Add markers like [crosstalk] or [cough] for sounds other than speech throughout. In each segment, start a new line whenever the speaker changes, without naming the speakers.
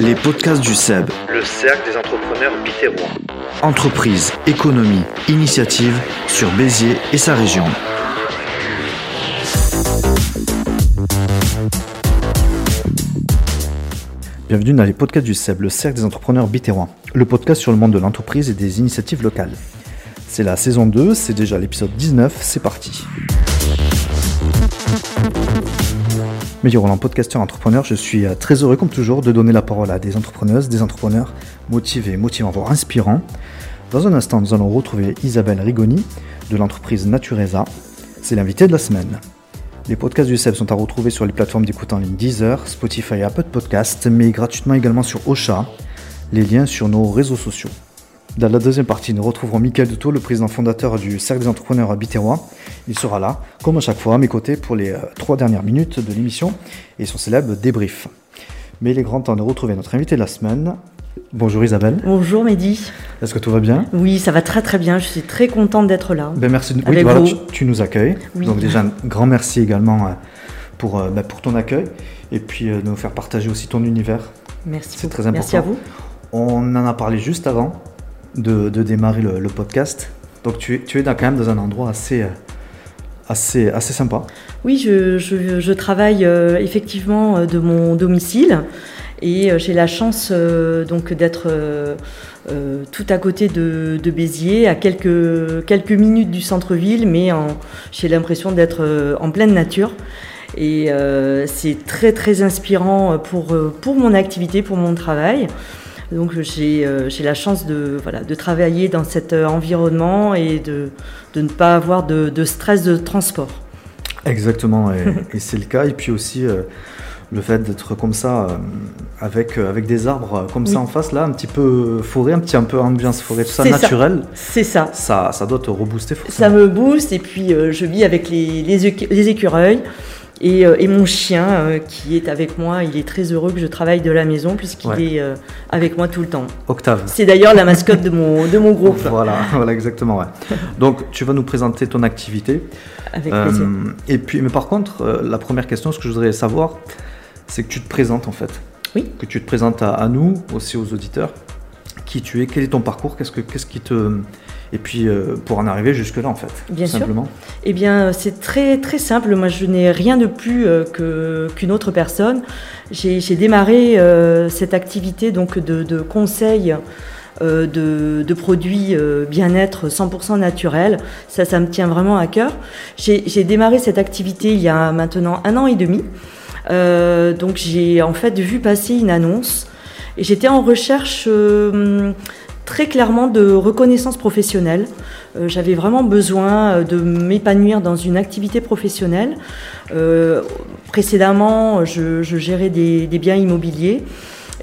Les podcasts du SEB.
Le cercle des entrepreneurs bitérois.
Entreprise, économie, initiative sur Béziers et sa région.
Bienvenue dans les podcasts du SEB, le cercle des entrepreneurs bitérois. Le podcast sur le monde de l'entreprise et des initiatives locales. C'est la saison 2, c'est déjà l'épisode 19, c'est parti. Meilleur Roland, podcasteur entrepreneur, je suis euh, très heureux comme toujours de donner la parole à des entrepreneuses, des entrepreneurs motivés, motivants, voire inspirants. Dans un instant, nous allons retrouver Isabelle Rigoni de l'entreprise Natureza. C'est l'invité de la semaine. Les podcasts du CEP sont à retrouver sur les plateformes d'écoute en ligne Deezer, Spotify Apple Podcasts, mais gratuitement également sur Ocha. Les liens sur nos réseaux sociaux. Dans la deuxième partie, nous retrouverons Michael Duto, le président fondateur du Cercle des entrepreneurs Biterrois. Il sera là, comme à chaque fois, à mes côtés pour les euh, trois dernières minutes de l'émission et son célèbre débrief. Mais il est grand temps de retrouver notre invité de la semaine. Bonjour Isabelle.
Bonjour Mehdi.
Est-ce que tout va bien?
Oui, ça va très très bien. Je suis très contente d'être là.
Ben merci. De...
Avec
voilà,
vous.
tu, tu nous accueilles.
Oui.
Donc déjà, un grand merci également euh, pour, euh, ben, pour ton accueil et puis de nous faire partager aussi ton univers.
Merci.
C'est très
Merci à
important.
vous.
On en a parlé juste avant de, démarrer le, podcast. Donc tu es, tu es dans- quand même dans un endroit assez, assez, assez sympa.
Oui, je, je- je travaille euh, effectivement euh, de mon domicile et euh, j'ai la chance donc d'être tout à côté de, de Béziers, à quelques, quelques minutes du centre-ville, mais j'ai l'impression d'être en pleine nature. Et c'est très très inspirant pour, pour mon activité, pour mon travail. Donc j'ai euh, j'ai la chance de, voilà, de travailler dans cet euh, environnement et de, de ne pas avoir de, de stress de transport.
Exactement, et, [laughs] et c'est le cas. Et puis aussi euh, le fait d'être comme ça, euh, avec, euh, avec des arbres comme ça en face, là, un petit peu forêt, un petit un peu ambiance forêt, tout ça,
ça.
naturel.
C'est ça.
Ça, ça doit te rebooster
Ça
forcément.
me booste et puis euh, je vis avec les, les écureuils et, euh, et mon chien euh, qui est avec moi. Il est très heureux que je travaille de la maison puisqu'il
Ouais.
est euh, avec moi tout le temps.
Octave.
C'est d'ailleurs la mascotte de mon, de mon groupe.
Voilà, [laughs] voilà, exactement. Ouais. Donc, tu vas nous présenter ton activité.
Avec
Euh,
plaisir.
et puis, mais par contre, la première question, ce que je voudrais savoir, c'est que tu te présentes en fait.
Oui.
Que tu te présentes à, à nous, aussi aux auditeurs. Qui tu es, quel est ton parcours, qu'est-ce que, qu'est-ce qui te, et puis euh, pour en arriver jusque là en fait.
Bien sûr.
Simplement.
Eh bien, c'est très très simple. Moi, je n'ai rien de plus euh, que qu'une autre personne. J'ai j'ai démarré euh, cette activité donc de, de conseil euh, de, de produits euh, bien-être 100% naturels. Ça, ça me tient vraiment à cœur. J'ai j'ai démarré cette activité il y a maintenant un an et demi. Euh, donc, j'ai en fait vu passer une annonce et j'étais en recherche euh, très clairement de reconnaissance professionnelle. Euh, J'avais vraiment besoin euh, de m'épanouir dans une activité professionnelle. Euh, précédemment, je, gérais des, biens immobiliers.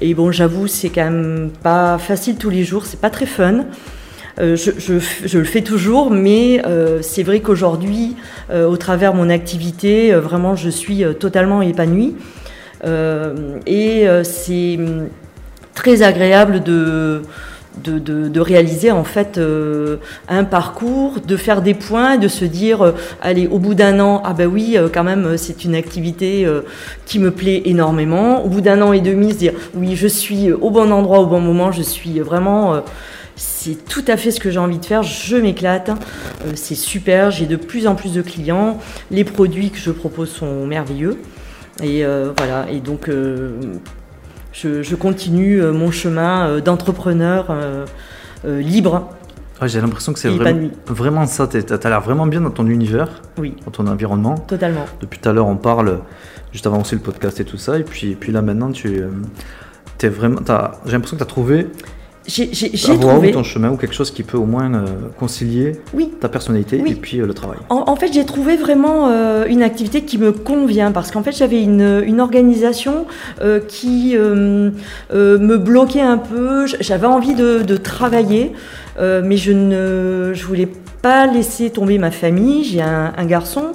Et bon, j'avoue, c'est quand même pas facile tous les jours, c'est pas très fun. Je, je le fais toujours, mais c'est vrai qu'aujourd'hui, au travers de mon activité, vraiment, je suis totalement épanouie. Et c'est hum, très agréable de, de, réaliser en fait euh, un parcours, de faire des points, de se dire euh, allez au bout d'un an ah ben oui euh, quand même c'est une activité qui me plaît énormément. Au bout d'un an et demi se dire oui je suis au bon endroit au bon moment, je suis vraiment c'est tout à fait ce que j'ai envie de faire, je m'éclate, Euh, c'est super, j'ai de plus en plus de clients, les produits que je propose sont merveilleux. Et voilà, et donc je, je continue euh, mon chemin euh, d'entrepreneur euh, libre.
J'ai l'impression que c'est vraiment, ça. Tu as l'air vraiment bien dans ton univers,
Oui,
dans ton environnement.
totalement.
Depuis tout à l'heure, on parle, juste avant aussi le podcast et tout ça. Et puis, et puis là maintenant, tu es vraiment. t'as- J'ai l'impression que tu as trouvé
J'ai trouvé.
ou ton chemin ou quelque chose qui peut au moins euh, concilier
Oui.
ta personnalité
Oui.
et puis euh, le travail.
En, en fait, j'ai trouvé vraiment euh, une activité qui me convient parce qu'en fait, j'avais une, une organisation qui me bloquait un peu. J'avais envie de, de travailler, mais je ne je voulais pas laisser tomber ma famille. J'ai un, un garçon.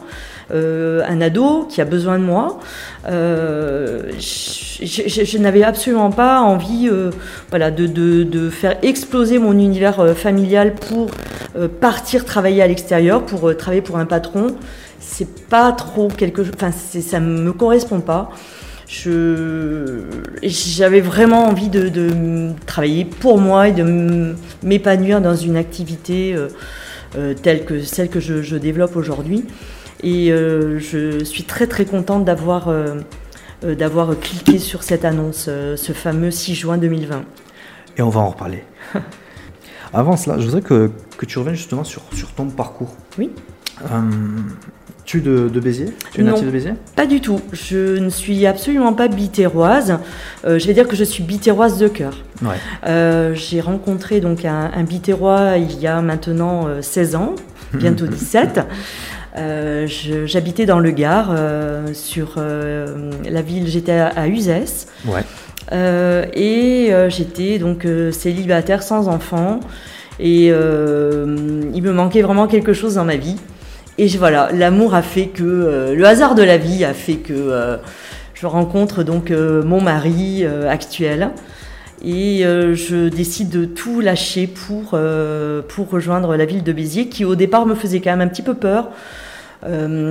Euh, un ado qui a besoin de moi. Euh, je n'avais absolument pas envie euh, voilà, de, faire exploser mon univers familial pour partir travailler à l'extérieur, pour travailler pour un patron. C'est pas trop quelque chose. Enfin, ça me correspond pas. j'avais vraiment envie de, travailler pour moi et de m'épanouir dans une activité telle que celle que je, développe aujourd'hui. Et je suis très très contente d'avoir d'avoir cliqué sur cette annonce, ce fameux 6 juin 2020.
Et on va en reparler. [laughs] Avant cela, je voudrais que, que tu reviennes justement sur, sur ton parcours.
Oui.
Euh, tu es de, de, Béziers? Tu es native de Béziers?
Pas du tout. Je ne suis absolument pas bitéroise. Euh, je vais dire que je suis bitéroise de cœur.
Ouais.
Euh, j'ai rencontré donc un, un bitérois il y a maintenant 16 ans, bientôt [laughs] 17. J'habitais dans le Gard, sur la ville, j'étais à, à Uzès.
Ouais.
Euh, et euh, j'étais donc euh, célibataire sans enfant. Et il me manquait vraiment quelque chose dans ma vie. Et voilà, l'amour a fait que, le hasard de la vie a fait que je rencontre donc mon mari actuel. Et je décide de tout lâcher pour, pour rejoindre la ville de Béziers, qui au départ me faisait quand même un petit peu peur.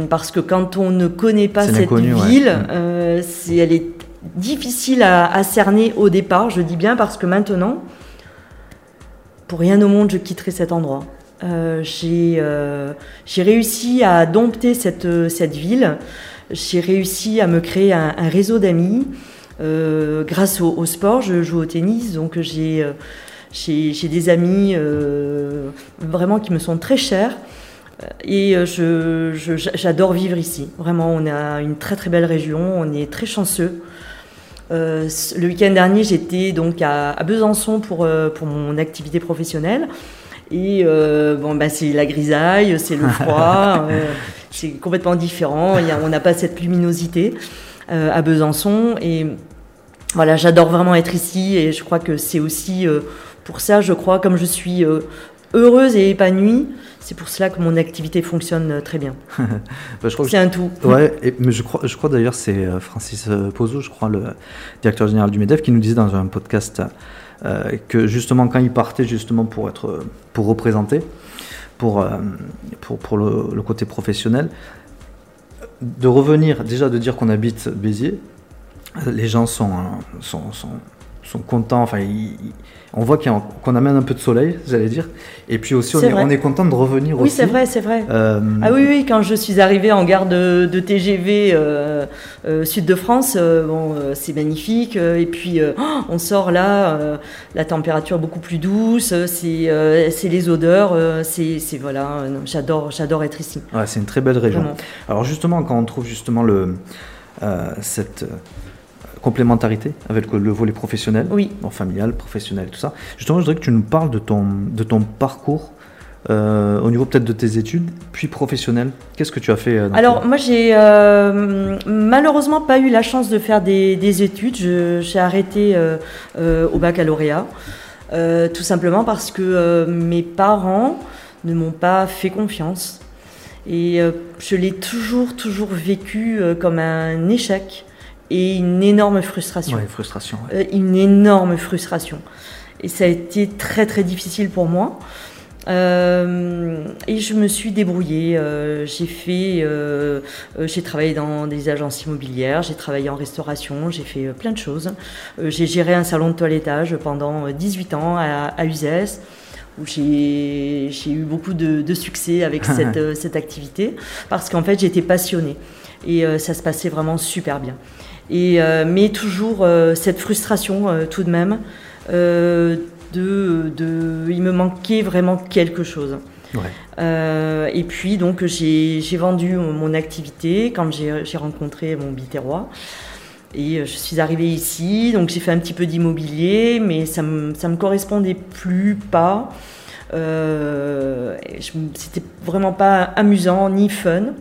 parce que quand on ne connaît pas cette ville, c'est elle est difficile à, cerner au départ, je dis bien parce que maintenant, pour rien au monde, je quitterai cet endroit. Euh, euh, j'ai réussi à dompter cette, cette ville, j'ai réussi à me créer un, réseau d'amis. Euh, grâce au, sport, je joue au tennis, donc j'ai des amis vraiment qui me sont très chers. Et j'adore vivre ici. Vraiment, on a une très très belle région, on est très chanceux. Euh, le week-end dernier, j'étais donc à, Besançon pour, euh, pour mon activité professionnelle. Et euh, bon, bah, c'est la grisaille, c'est le [laughs] froid, c'est complètement différent. A, on n'a pas cette luminosité à Besançon. Et voilà, j'adore vraiment être ici. Et je crois que c'est aussi pour ça, je crois, comme je suis heureuse et épanouie, c'est pour cela que mon activité fonctionne euh, très bien. [laughs]
Bah,
c'est un tout.
Ouais, mais je crois, je crois d'ailleurs c'est euh, Francis euh, Pozo, je crois le directeur général du Medef, qui nous disait dans un podcast que justement quand il partait justement pour être pour représenter, pour pour, pour le, côté professionnel, de revenir déjà de dire qu'on habite Béziers, les gens sont sont, sont, sont contents, enfin ils, on voit qu'on amène un peu de soleil, j'allais dire. Et puis aussi, on est, content de revenir
oui,
aussi.
Oui, c'est vrai, c'est vrai. Euh, ah oui, oui, quand je suis arrivée en gare de, TGV euh, euh, Sud de France, bon, c'est magnifique. Et puis, oh, on sort là, la température est beaucoup plus douce, c'est les odeurs, c'est voilà, j'adore être ici.
Ouais, c'est une très belle région. Alors justement, quand on trouve justement le, cette complémentarité avec le volet professionnel,
oui.
familial, professionnel, tout ça. Justement, je voudrais que tu nous parles de ton, de ton parcours euh, au niveau peut-être de tes études, puis professionnel. Qu'est-ce que tu as fait euh,
Alors, moi, j'ai euh, malheureusement pas eu la chance de faire des, études. J'ai arrêté au baccalauréat, tout simplement parce que mes parents ne m'ont pas fait confiance. Et je l'ai toujours, toujours vécu comme un échec et une énorme frustration.
frustration.
Euh, une énorme frustration. Et ça a été très très difficile pour moi. Euh, et je me suis débrouillée. Euh, j'ai fait, j'ai travaillé dans des agences immobilières, j'ai travaillé en restauration, j'ai fait plein de choses. j'ai géré un salon de toilettage pendant 18 ans à, à Uzès où j'ai eu beaucoup de, de succès avec [laughs] cette, cette activité parce qu'en fait j'étais passionnée et ça se passait vraiment super bien. Et, euh, mais toujours euh, cette frustration euh, tout de même. de, de, il me manquait vraiment quelque chose. et puis donc j'ai vendu mon activité quand j'ai rencontré mon biterrois. Et je suis arrivée ici, donc j'ai fait un petit peu d'immobilier, mais ça me, ça me correspondait plus, pas. Euh, C'était vraiment pas amusant ni fun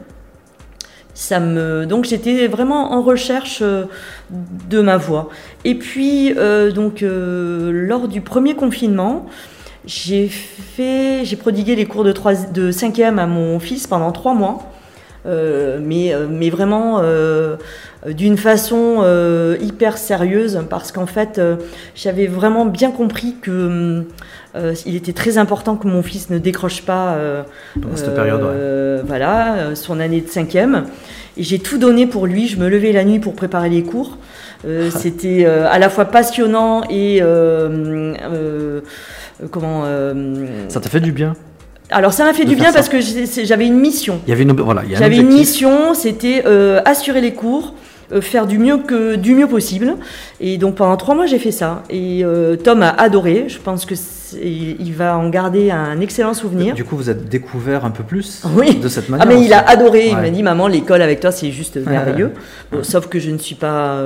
Donc j'étais vraiment en recherche euh, de ma voix. Et puis, euh, donc, euh, lors du premier confinement, j'ai prodigué les cours de, 3, de 5e à mon fils pendant trois mois. Mais, mais vraiment d'une façon hyper sérieuse parce qu'en fait j'avais vraiment bien compris que il était très important que mon fils ne décroche pas
Pendant cette période,
voilà son année de cinquième et j'ai tout donné pour lui. Je me levais la nuit pour préparer les cours. Euh, [laughs] c'était euh, à la fois passionnant et euh, euh, comment. euh,
Ça t'a fait du bien
alors ça m'a fait du bien
ça.
parce que j'avais une mission.
Il y avait une, voilà, il y a un
J'avais une mission, c'était euh, assurer les cours, euh, faire du mieux que du mieux possible. Et donc pendant trois mois j'ai fait ça. Et euh, Tom a adoré. Je pense que il va en garder un excellent souvenir.
Du coup, vous êtes découvert un peu plus
Oui.
de cette
Ah
manière.
mais il a adoré, il m'a dit maman l'école avec toi c'est juste merveilleux. Bon, sauf que je ne suis pas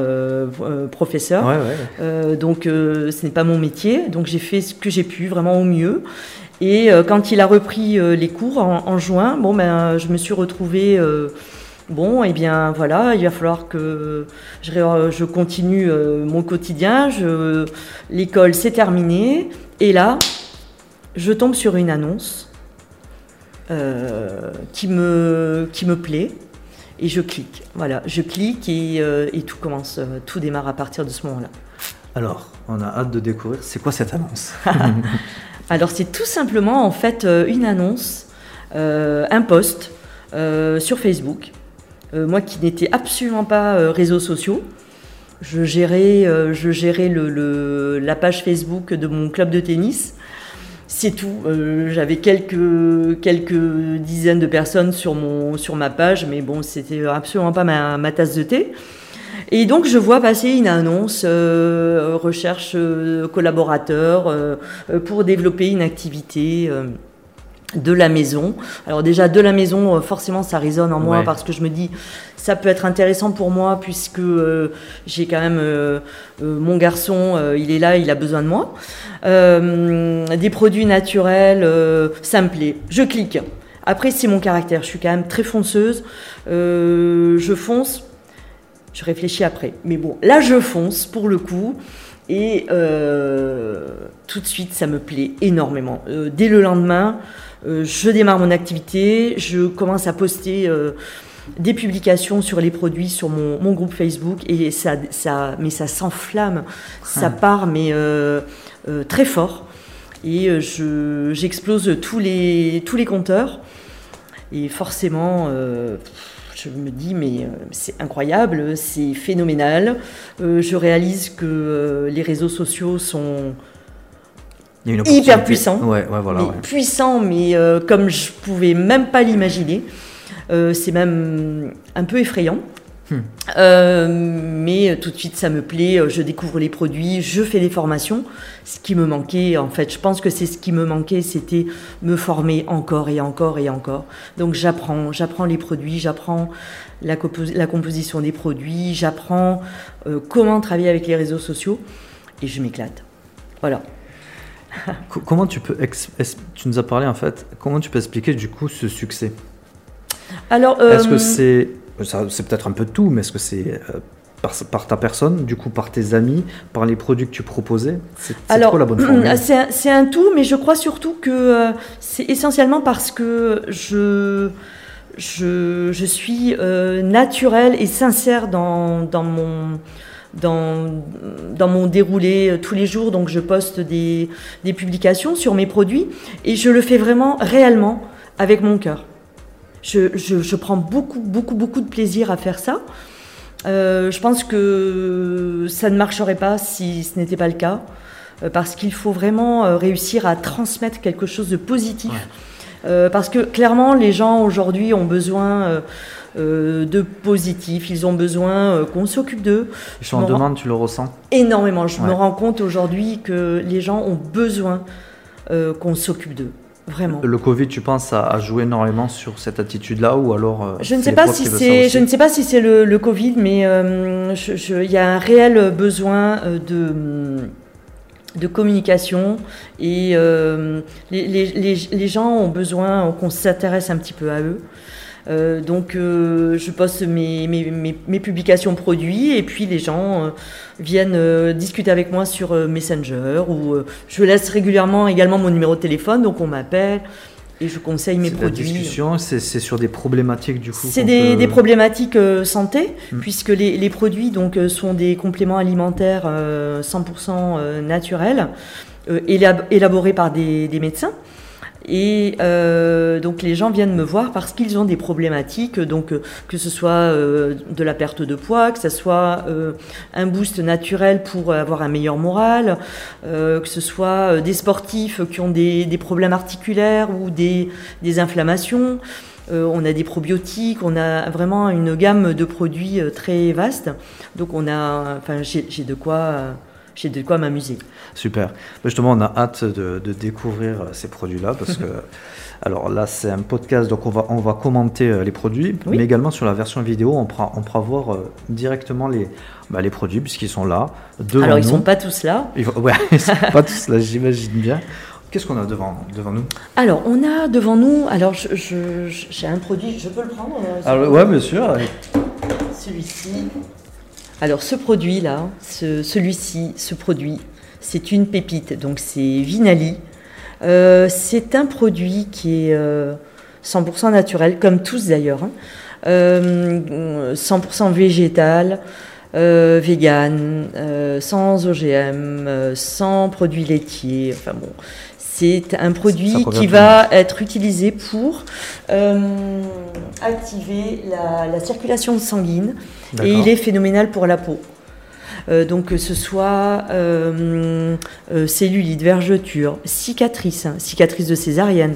professeur, donc ce n'est pas mon métier. Donc j'ai fait ce que j'ai pu vraiment au mieux. Et euh, quand il a repris euh, les cours en, en juin, bon ben je me suis retrouvée euh, bon et bien voilà il va falloir que je, continue euh, mon quotidien. L'école c'est terminé et là je tombe sur une annonce euh, qui, me, qui me plaît et je clique. Voilà, je clique et, euh, et tout commence, euh, tout démarre à partir de ce moment-là.
Alors, on a hâte de découvrir. C'est quoi cette annonce? [laughs]
Alors c'est tout simplement en fait euh, une annonce, euh, un post euh, sur Facebook. Moi qui n'étais absolument pas réseaux sociaux, je gérais, je gérais la page Facebook de mon club de tennis. C'est tout. J'avais quelques, quelques dizaines de personnes sur, mon, sur ma page, mais bon, c'était absolument pas ma tasse de thé. Et donc, je vois passer une annonce euh, recherche euh, collaborateurs euh, pour développer une activité. de la maison. Alors déjà de la maison, forcément ça résonne en moi
Ouais.
parce que je me dis ça peut être intéressant pour moi puisque euh, j'ai quand même euh, euh, mon garçon, il est là, il a besoin de moi. Des produits naturels, ça me plaît. Je clique. Après c'est mon caractère, je suis quand même très fonceuse. Je fonce, je réfléchis après. Mais bon, là je fonce pour le coup. Et euh, tout de suite, ça me plaît énormément. Euh, dès le lendemain, euh, je démarre mon activité, je commence à poster des publications sur les produits sur mon, mon groupe Facebook et ça, ça, mais ça s'enflamme, ça part mais très fort et je, j'explose tous les, tous les compteurs et forcément je me dis mais euh, c'est incroyable, c'est phénoménal. Euh, je réalise que euh, les réseaux sociaux sont Hyper
opportunité.
puissant.
Ouais, ouais, voilà.
mais
ouais.
puissant, mais comme je pouvais même pas l'imaginer. C'est même un peu effrayant.
Hmm.
Euh, mais tout de suite, ça me plaît. Je découvre les produits, je fais des formations. Ce qui me manquait, en fait, je pense que c'est ce qui me manquait, c'était me former encore et encore et encore. Donc j'apprends, j'apprends les produits, j'apprends la, compos- la composition des produits, j'apprends euh, comment travailler avec les réseaux sociaux et je m'éclate. Voilà. [laughs]
Co- Comment tu peux. Tu nous as parlé en fait. Comment tu peux expliquer du coup ce succès?
Alors,
Est-ce que
euh,
c'est. C'est peut-être un peu de tout, mais est-ce que c'est euh, par, par ta personne, du coup par tes amis, par les produits que tu proposais? C'est quoi la bonne formule [clears throat]
c'est un, tout, mais je crois surtout que euh, c'est essentiellement parce que je, je, je suis euh, naturelle et sincère dans, dans, mon, dans, dans mon déroulé tous les jours. Donc, je poste des, des publications sur mes produits et je le fais vraiment réellement avec mon cœur. Je, je, je prends beaucoup, beaucoup, beaucoup de plaisir à faire ça. Euh, je pense que ça ne marcherait pas si ce n'était pas le cas, euh, parce qu'il faut vraiment euh, réussir à transmettre quelque chose de positif.
Ouais.
Parce que clairement, les gens aujourd'hui ont besoin de positif, ils ont besoin qu'on s'occupe d'eux.
Ils sont en demande, tu le ressens?
Énormément. Je me rends compte aujourd'hui que les gens ont besoin qu'on s'occupe d'eux. Vraiment.
Le Covid, tu penses, a, a joué énormément sur cette attitude-là ou alors euh,
Je ne sais pas si c'est, je ne sais pas si c'est le, le Covid, mais euh, il y a un réel besoin euh, de de communication et euh, les, les, les, les gens ont besoin qu'on s'intéresse un petit peu à eux. Euh, donc euh, je poste mes, mes, mes, mes publications produits et puis les gens euh, viennent discuter avec moi sur Messenger ou je laisse régulièrement également mon numéro de téléphone donc on m'appelle et je conseille mes
de la
produits.
discussion, c'est sur des problématiques du coup.
C'est des,
peut-
des problématiques santé,
Mm.
puisque les, les produits donc, sont des compléments alimentaires euh, 100% euh, naturels, élab- élaborés par des, des médecins. Et euh, donc les gens viennent me voir parce qu'ils ont des problématiques, donc euh, que ce soit euh, de la perte de poids, que ce soit un boost naturel pour avoir un meilleur moral, que ce soit des sportifs qui ont des, problèmes articulaires ou des, des inflammations. on a des probiotiques, on a vraiment une gamme de produits très vaste. Donc on a, enfin j'ai de quoi j'ai de quoi m'amuser.
Super. Justement, on a hâte de, découvrir euh, ces produits-là parce que, [laughs] alors là, c'est un podcast, donc on va, on va commenter euh, les produits, mais également sur la version vidéo, on pourra, on pourra voir euh, directement les, bah, les produits puisqu'ils sont là.
Devant alors, ils ne sont pas tous là.
ouais, ils sont pas tous là, j'imagine bien. Qu'est-ce qu'on a devant, devant nous?
Alors, on a devant nous, alors j'ai un produit, je peux le prendre
alors, Ouais, bien sûr.
Celui-ci. Alors ce produit-là, celui-ci, ce produit, c'est une pépite, donc c'est Vinali. Euh, c'est un produit qui est 100% euh, naturel, comme tous d'ailleurs. 100% hein. euh, végétal, vegan, sans OGM, sans produits laitiers. Enfin bon, c'est un produit qui va être utilisé pour activer la, circulation sanguine et il est phénoménal pour la peau. Euh, donc que ce soit euh, euh, cellulite, vergeture, cicatrice, hein, cicatrice de césarienne,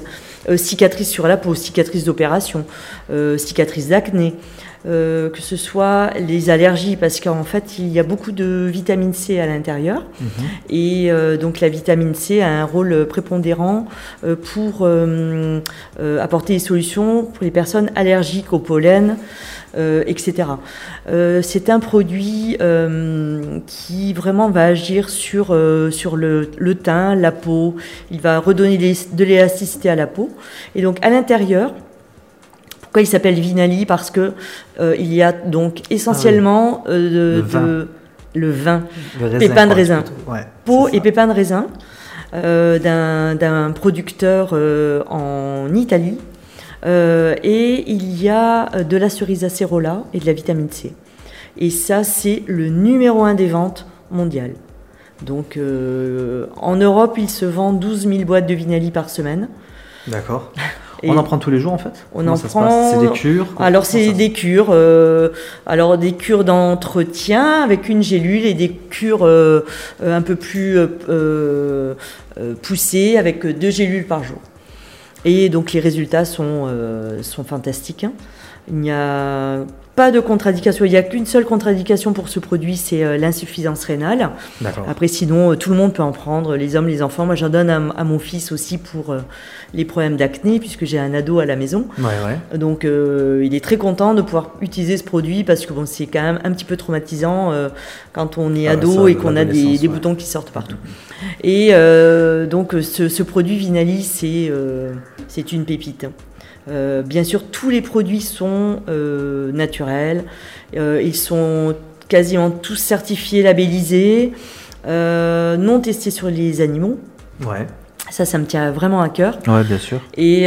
cicatrice sur la peau, cicatrice d'opération, cicatrice d'acné. que ce soit les allergies, parce qu'en fait, il y a beaucoup de vitamine C à l'intérieur. Mhm. Et donc, la vitamine C a un rôle prépondérant pour apporter des solutions pour les personnes allergiques au pollen, etc. Euh, c'est un produit euh, qui vraiment va agir sur, sur le, teint, la peau, il va redonner de l'élasticité à la peau. Et donc à l'intérieur, pourquoi il s'appelle Vinali? Parce que il y a donc essentiellement ah de, le vin, pépin de raisin, peau et pépin de raisin. d'un producteur en Italie euh, et il y a euh, de la cerise acérola et de la vitamine C. Et ça, c'est le numéro un des ventes mondiales. Donc euh, en Europe, il se vend 12 000 boîtes de Vinali par semaine.
D'accord. [laughs] on en prend tous les jours en fait?
On en prend.
C'est des cures?
Alors c'est des cures. alors des cures d'entretien avec une gélule et des cures un peu plus poussées avec deux gélules par jour. Et donc les résultats sont, euh, sont fantastiques. Il n'y a pas de contre-indication. Il n'y a qu'une seule contre-indication pour ce produit, c'est euh, l'insuffisance rénale. Après, sinon, euh, tout le monde peut en prendre, les hommes, les enfants. Moi, j'en donne à, mon fils aussi pour les problèmes d'acné, puisque j'ai un ado à la maison. Donc, il est très content de pouvoir utiliser ce produit parce que bon, c'est quand même un petit peu traumatisant quand on est ah, ado et qu'on a des, boutons qui sortent partout. Et donc, ce, ce, produit Vinali, c'est c'est une pépite. Euh, bien sûr, tous les produits sont euh, naturels. Euh, ils sont quasiment tous certifiés, labellisés, non testés sur les animaux.
Ouais.
Ça, ça me tient vraiment à cœur.
Ouais, bien sûr.
Et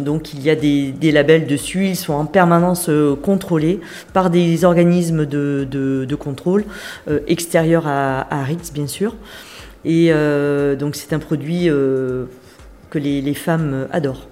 donc, il y a des, labels dessus. Ils sont en permanence contrôlés par des organismes de, contrôle extérieurs à, à RITS, bien sûr. Et donc, c'est un produit que les, femmes adorent.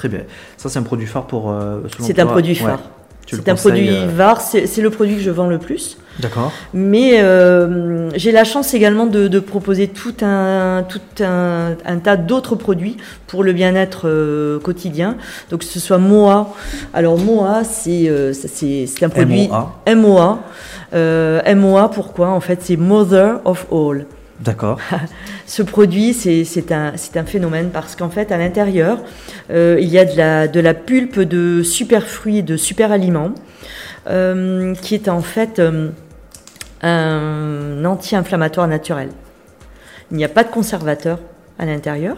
Très bien. Ça, c'est un produit phare pour.
Euh, c'est un produit phare. C'est un produit euh, c'est le produit que je vends le plus.
D'accord.
Mais euh, j'ai la chance également de, proposer tout un, tout un, tas d'autres produits pour le bien-être quotidien. Donc que ce soit MOA. Alors MOA, c'est c'est un produit MOA. MOA. MOA, pourquoi? En fait, c'est Mother of All.
D'accord. [laughs]
Ce produit, c'est un, phénomène parce qu'en fait, à l'intérieur, euh, il y a de la, pulpe de super fruits de super aliments euh, qui est en fait euh, un anti-inflammatoire naturel. Il n'y a pas de conservateur à l'intérieur.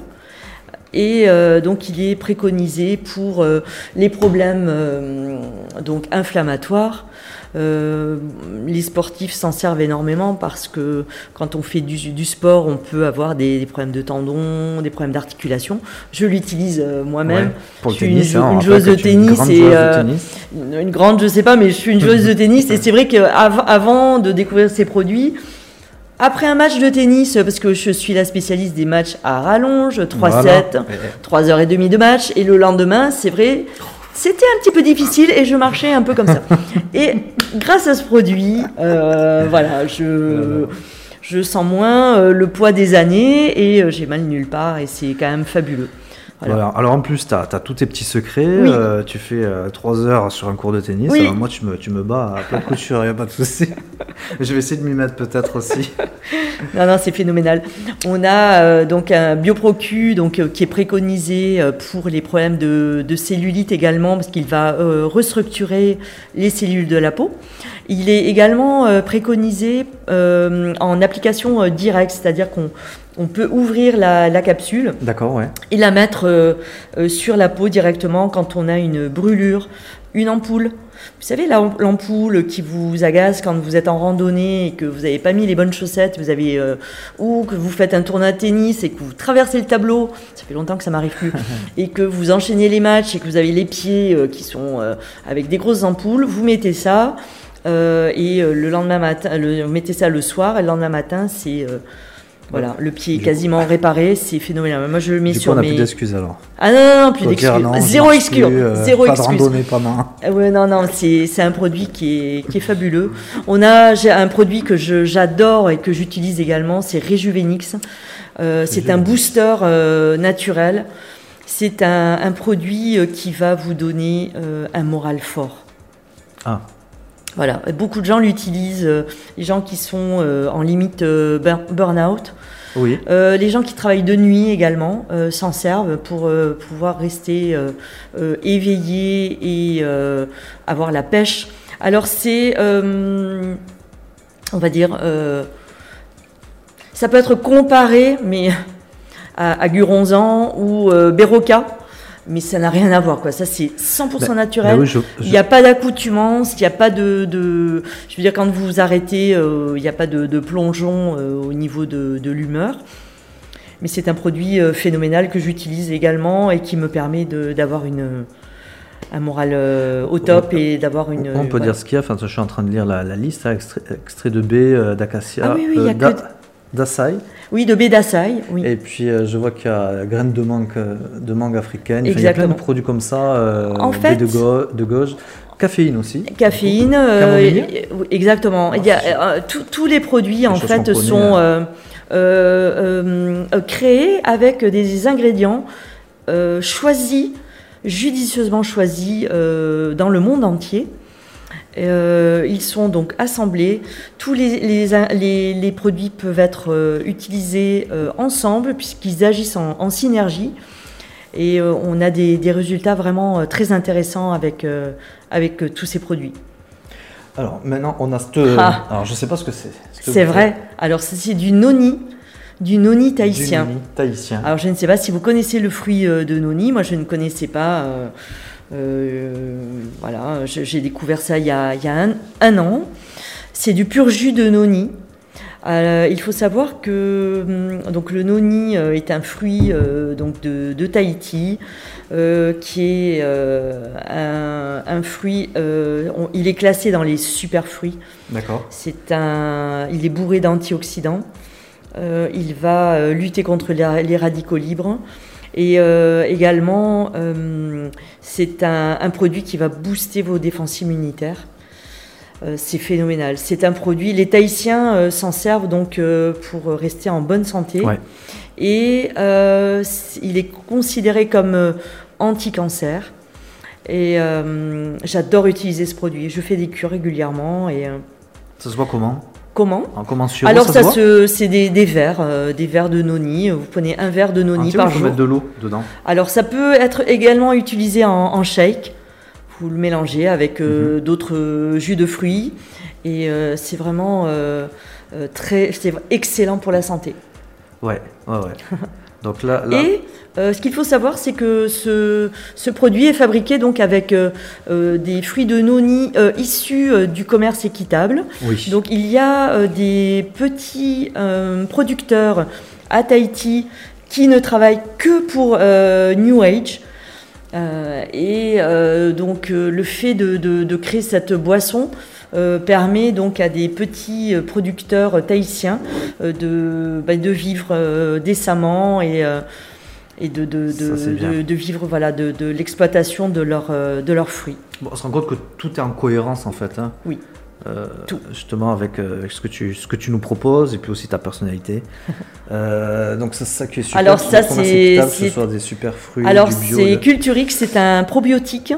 Et donc, il est préconisé pour les problèmes inflammatoires, euh, les sportifs s'en servent énormément parce que quand on fait du, sport, on peut avoir des, problèmes de tendons, des problèmes d'articulation. Je l'utilise euh, moi-même.
je suis une,
hein, joueuse de tennis et euh, une grande, je sais pas, mais je suis une [laughs] joueuse de tennis et c'est vrai qu'avant avant de découvrir ces produits, Après un match de tennis, parce que je suis la spécialiste des matchs à rallonge, 3-7,
Voilà.
3 heures et demie de match, et le lendemain, c'est vrai, c'était un petit peu difficile et je marchais un peu comme ça. [laughs] et grâce à ce produit, euh, voilà, je, je sens moins euh, le poids des années et euh, j'ai mal nulle part et c'est quand même fabuleux. Voilà.
Alors en plus, tu as, tous tes petits secrets.
Oui.
euh, tu fais 3 heures sur un cours de tennis.
Oui.
Alors moi, tu me, tu me bats à plat de couture, il n'y a pas de souci. [laughs] Je vais essayer de m'y mettre peut-être aussi. [laughs]
Non, non, c'est phénoménal. On a euh, donc un bioprocu donc, euh, qui est préconisé euh, pour les problèmes de, de cellulite également, parce qu'il va euh, restructurer les cellules de la peau. Il est également euh, préconisé euh, en application euh, directe, c'est-à-dire qu'on on peut ouvrir la, la capsule
D'accord, ouais.
et la mettre euh, euh, sur la peau directement quand on a une brûlure, une ampoule. Vous savez, la- l'ampoule qui vous agace quand vous êtes en randonnée et que vous n'avez pas mis les bonnes chaussettes, vous avez, euh, ou que vous faites un tournoi de tennis et que vous traversez le tableau, ça fait longtemps que ça m'arrive plus, [laughs] et que vous enchaînez les matchs et que vous avez les pieds euh, qui sont euh, avec des grosses ampoules, vous mettez ça euh, et euh, le lendemain matin, le, vous mettez ça le soir et le lendemain matin, c'est euh, voilà, le pied est quasiment réparé, c'est phénoménal. Moi, je le mets
Du coup,
sur
on n'a
mes.
plus d'excuses alors.
Ah non, non, non, plus d'excuses. Zéro excuse.
euh,
Zéro
pas
excuse.
de randonnée pendant.
Ah Ouais, non, non, c'est un produit qui est, qui est fabuleux. On a un produit que j'adore et que j'utilise également, c'est Rejuvenix. Euh, c'est un booster euh, naturel. C'est un, un produit euh, qui va vous donner euh, un moral fort.
Ah,
Voilà, Et beaucoup de gens l'utilisent, euh, les gens qui sont euh, en limite euh, burn- burn-out.
oui.
Euh, les gens qui travaillent de nuit également s'en servent pour pouvoir rester éveillés et avoir la pêche. Alors c'est, on va dire, ça peut être comparé, mais [laughs] à, à Guronzan ou Berocca, mais ça n'a rien à voir. Quoi. Ça c'est 100%
Bah,
naturel.
bah oui, je-
Il n'y a pas d'accoutumance, il n'y a pas de, de- Je veux dire, quand vous vous arrêtez, euh, il n'y a pas de, de plongeon euh, au niveau de, de l'humeur. Mais c'est un produit euh, phénoménal que j'utilise également et qui me permet d'avoir une un moral euh, au top et d'avoir une.
on peut dire ce qu'il y a. Enfin, je suis en train de lire la, la liste. hein, extrait, extrait de baie, euh, d'acacia,
Ah oui, oui, il y a
euh,
que
d'a-
de-
d'açaï.
Oui, de Bédassaï, oui.
Et puis euh, je vois qu'il y a graines de mangue, euh, de mangue africaine. Enfin, il y a plein de produits comme ça. euh,
En
baie
fait-
de, go- de gauche, caféine aussi.
Caféine, euh, exactement. Il y a, euh, tous- les produits en fait sont euh, euh, euh, euh, créés avec des ingrédients euh, choisis, judicieusement choisis euh, dans le monde entier. Euh, ils sont donc assemblés. Tous les, les, les- les produits peuvent être euh, utilisés euh, ensemble puisqu'ils agissent en, en synergie. Et on a des, des résultats vraiment très intéressants avec, avec tous ces produits.
Alors maintenant, on a cette.
Ah.
Alors je sais pas ce que c'est.
C'est vrai. Alors c'est du noni, du noni tahitien.
Du noni tahitien.
Alors je ne sais pas si vous connaissez le fruit de noni. Moi, je ne connaissais pas. Euh, voilà, j'ai découvert ça il y a, il y a un, un an. C'est du pur jus de noni. Euh, il faut savoir que hum, donc le noni euh, est un fruit euh, donc de, de Tahiti euh, qui est euh, un, un fruit. on- il est classé dans les super fruits.
D'accord.
C'est un, il est bourré d'antioxydants. Il va lutter contre les, les radicaux libres. Et euh, également, euh, c'est un, un produit qui va booster vos défenses immunitaires. Euh, c'est phénoménal. C'est un produit. Les Tahitiens s'en servent donc pour rester en bonne santé.
Ouais.
Et il est considéré comme anti-cancer. Et j'adore utiliser ce produit. Je fais des cures régulièrement. Et
Ça se voit comment?
Comment
En
Alors
ça, se
c'est des, des verres, euh, des verres de noni. Vous prenez un verre de noni
ou
par jour.
mettre de l'eau dedans.
Alors ça peut être également utilisé en, en shake. Vous le mélangez avec euh,
Mhm.
d'autres euh, jus de fruits et c'est vraiment très, c'est excellent pour la santé.
Ouais, ouais, ouais. [laughs] Donc là, là
Et euh, ce qu'il faut savoir, c'est que ce, ce produit est fabriqué donc avec euh, euh, des fruits de noni euh, issus du commerce équitable.
oui.
Donc il y a des petits producteurs à Tahiti qui ne travaillent que pour New Age. Et donc le fait de, de- de créer cette boisson permet donc à des petits producteurs tahitiens de, bah, de vivre décemment et et de, de, de, de, vivre voilà, de, l'exploitation de, leur, de leurs fruits.
Bon, on se rend compte que tout est en cohérence en fait. Hein.
Oui.
Euh, justement avec, euh, ce, que tu, ce que tu nous proposes et puis aussi ta personnalité. [laughs] Euh, donc c'est ça qui est super.
Alors ça c'est
ce soit des super fruits.
Alors c'est Culturix, c'est un probiotique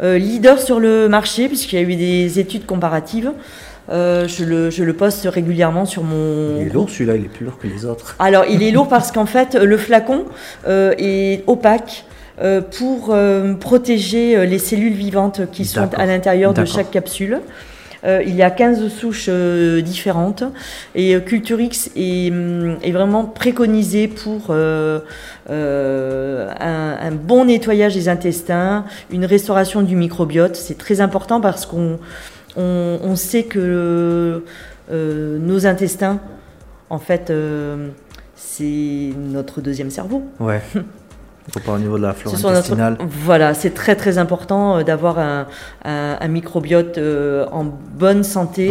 leader sur le marché puisqu'il y a eu des études comparatives. je, le, je, le, poste régulièrement sur mon.
Il est lourd celui-là, il est plus lourd que les autres. [laughs]
Alors il est lourd parce qu'en fait le flacon est opaque. pour protéger les cellules vivantes qui sont à l'intérieur de chaque capsule. Euh, il y a 15 souches euh, différentes et euh, Culturix est, mm, est, vraiment préconisé pour un, bon nettoyage des intestins, une restauration du microbiote. C'est très important parce qu'on on, sait que nos intestins, en fait, c'est notre deuxième cerveau.
Ouais. [laughs] au niveau de la flore intestinale.
voilà, c'est très très important euh, d'avoir un, un, microbiote euh, en bonne santé,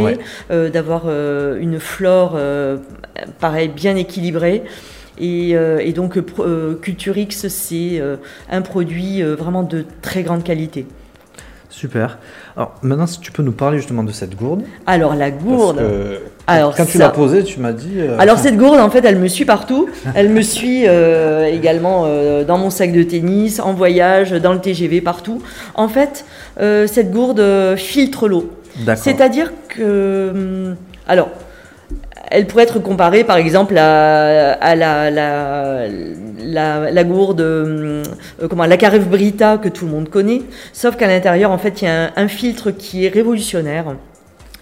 euh, d'avoir une flore pareil bien équilibrée. Et, et donc Culturix, c'est un produit vraiment de très grande qualité.
Super. Alors maintenant, si tu peux nous parler justement de cette gourde.
Alors la gourde. alors,
quand tu l'as posée, tu m'as dit.
Euh, alors cette gourde, en fait, elle me suit partout. elle me suit euh, également euh, dans mon sac de tennis, en voyage, dans le TGV, partout. En fait, cette gourde filtre l'eau. C'est-à-dire que. Hum, alors, elle pourrait être comparée par exemple à, la, gourde, euh, comment, la Carève Brita que tout le monde connaît, sauf qu'à l'intérieur en fait il y a un, filtre qui est révolutionnaire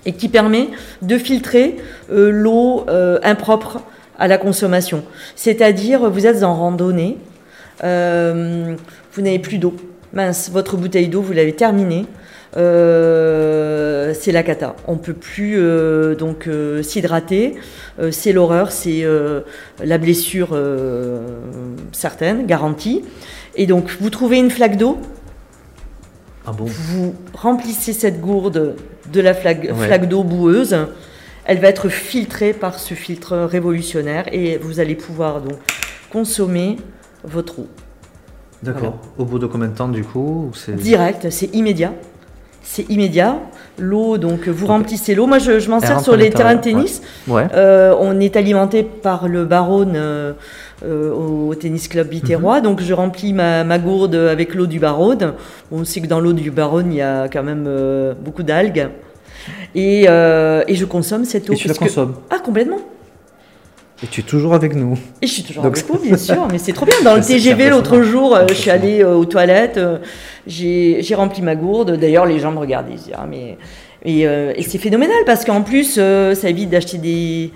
et qui permet de filtrer euh, l'eau euh, impropre à la consommation. C'est-à-dire vous êtes en randonnée, vous n'avez plus d'eau. Mince, votre bouteille d'eau, vous l'avez terminée. Euh, c'est la cata. On peut plus euh, donc euh, s'hydrater. c'est l'horreur, c'est la blessure certaine, garantie. Et donc vous trouvez une flaque d'eau?
Ah bon?
Vous remplissez cette gourde de la flaque, flaque d'eau boueuse. Elle va être filtrée par ce filtre révolutionnaire et vous allez pouvoir donc consommer votre eau.
D'accord. Au bout de combien de temps du coup
Direct, c'est immédiat c'est immédiat. L'eau, donc vous remplissez l'eau. Moi, je, m'en sers sur les terrains de tennis. Euh, on est alimenté par le Baronne euh, euh, au tennis club Biterrois. Mhm. Donc, je remplis ma, gourde avec l'eau du Baronne. On sait que dans l'eau du Baronne, il y a quand même beaucoup d'algues. Et, je consomme cette eau. Et
tu la consommes
Ah, complètement.
Et tu es toujours avec nous.
Et je suis toujours avec vous, bien sûr, mais c'est trop bien. Dans le [laughs] TGV, l'autre jour, je suis allée aux toilettes, j'ai rempli ma gourde. D'ailleurs, les gens me regardaient, ils disaient, ah, mais... Et, euh, et c'est phénoménal parce qu'en plus, euh, ça évite d'acheter des,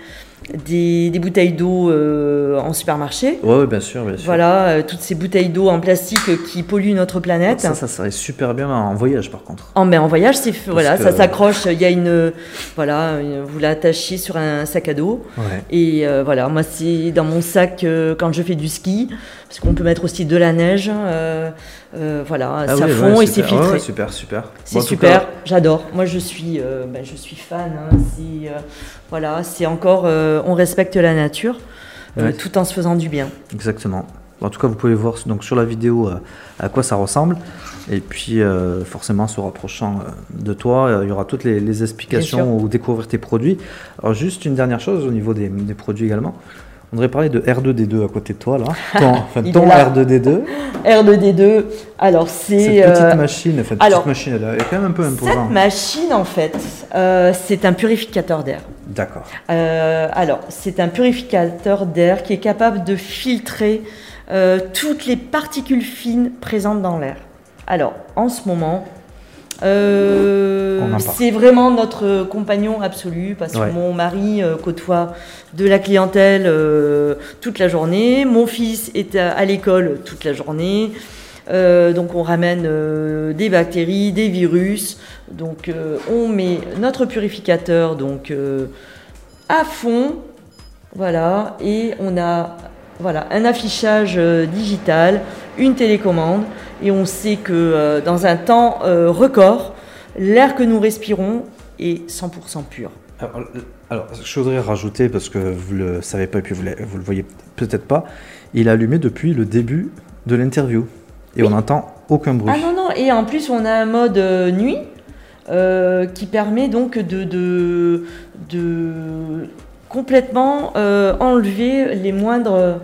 des, bouteilles d'eau euh, en supermarché.
Oui, bien sûr, bien sûr.
Voilà, euh, toutes ces bouteilles d'eau en plastique qui polluent notre planète.
Ça, ça serait super bien en voyage, par contre.
En, mais en voyage, c'est voilà, ça s'accroche. Il y a une, voilà, vous l'attachez sur un sac à dos. Et euh, voilà, moi, c'est dans mon sac quand je fais du ski, parce qu'on peut mettre aussi de la neige. voilà, ah ça fond et c'est filtré.
super, super.
C'est super, j'adore. Moi, je suis, ben, je suis fan. Hein, voilà, c'est encore, euh, on respecte la nature, euh, tout en se faisant du bien.
Exactement. En tout cas, vous pouvez voir donc sur la vidéo euh, à quoi ça ressemble. Et puis, forcément, se rapprochant de toi, il y aura toutes les, explications ou découvrir tes produits. Alors, juste une dernière chose au niveau des produits également. On devrait parler de R2D2 à côté de toi, là. [laughs] Ton, enfin, ton R2D2.
R2D2, alors c'est...
Cette petite euh, machine, enfin, alors, petite machine, elle est quand même un peu imposante.
Cette machine, en fait, euh, c'est un purificateur d'air.
D'accord.
Euh, alors, c'est un purificateur d'air qui est capable de filtrer toutes les particules fines présentes dans l'air. Alors, en ce moment, euh, c'est vraiment notre compagnon absolu parce que mon mari euh, côtoie de la clientèle euh, toute la journée. Mon fils est à, l'école toute la journée. donc on ramène des bactéries, des virus. Donc on met notre purificateur donc à fond, voilà, et on a voilà un affichage digital, une télécommande et on sait que euh, dans un temps euh, record, l'air que nous respirons et 100% pur.
Alors, alors, je voudrais rajouter, parce que vous ne le savez pas et puis vous ne le voyez peut-être pas, il est allumé depuis le début de l'interview. Et on n'entend aucun bruit.
Ah non, non, et en plus on a un mode euh, nuit euh, qui permet donc de, de, de complètement euh, enlever les moindres...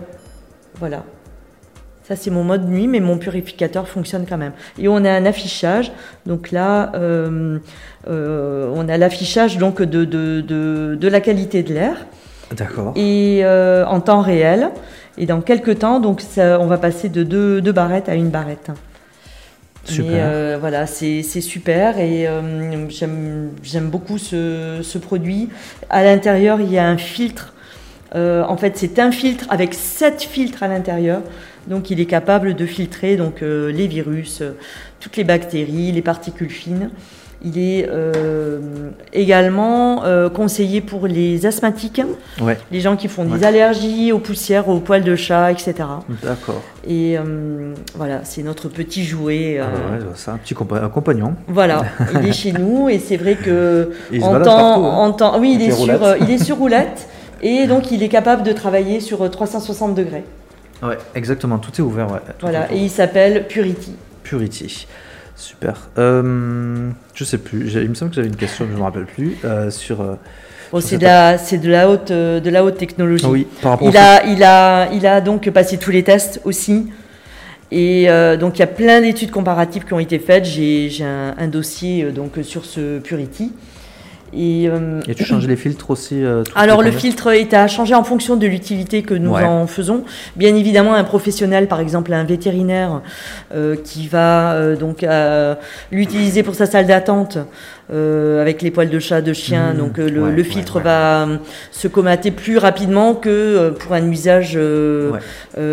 Voilà. Ça, c'est mon mode nuit, mais mon purificateur fonctionne quand même. Et on a un affichage. Donc là, euh, euh, on a l'affichage donc de, de, de, de, la qualité de l'air.
D'accord.
Et euh, en temps réel. Et dans quelques temps, donc ça, on va passer de deux, deux barrettes à une barrette.
Super.
Mais euh, voilà, c'est super et euh, j'aime j'aime beaucoup ce, ce produit. À l'intérieur, il y a un filtre. Euh, en fait, c'est un filtre avec sept filtres à l'intérieur. Donc, il est capable de filtrer donc euh, les virus, euh, toutes les bactéries, les particules fines. Il est également conseillé pour les asthmatiques,
Ouais,
les gens qui font des
Ouais.
allergies aux poussières, aux poils de chat, etc.
d'accord.
Et voilà, c'est notre petit jouet.
Ah bah ouais, c'est un petit compa- compagnon.
Voilà, [laughs] il est chez nous et c'est vrai que
il se
en
balade
temps,
partout, hein.
en temps, oui, il est sur, il est sur roulette [laughs] et donc il est capable de travailler sur euh, 360 degrés.
Ouais, exactement, tout est ouvert. Ouais, tout
Voilà, et il s'appelle Purity.
Purity. Super. Euh, je sais plus, il me semble que j'avais une question, mais je ne me rappelle plus. euh, sur. euh,
Bon, c'est de la, c'est de la haute, euh, de la haute technologie.
ah oui, par rapport
Il
au
a, il a, il a donc passé tous les tests aussi. Et euh, donc il y a plein d'études comparatives qui ont été faites. J'ai, j'ai un, un dossier euh, donc sur ce Purity. Et, euh,
Et tu changes les filtres aussi euh,
Alors le filtre est à changer en fonction de l'utilité que nous
Ouais.
en faisons. Bien évidemment, un professionnel, par exemple un vétérinaire, euh, qui va donc l'utiliser pour sa salle d'attente avec les poils de chat, de chien.
Mmh.
donc le,
Ouais,
le
ouais,
filtre
ouais.
va se comater plus rapidement que pour un usage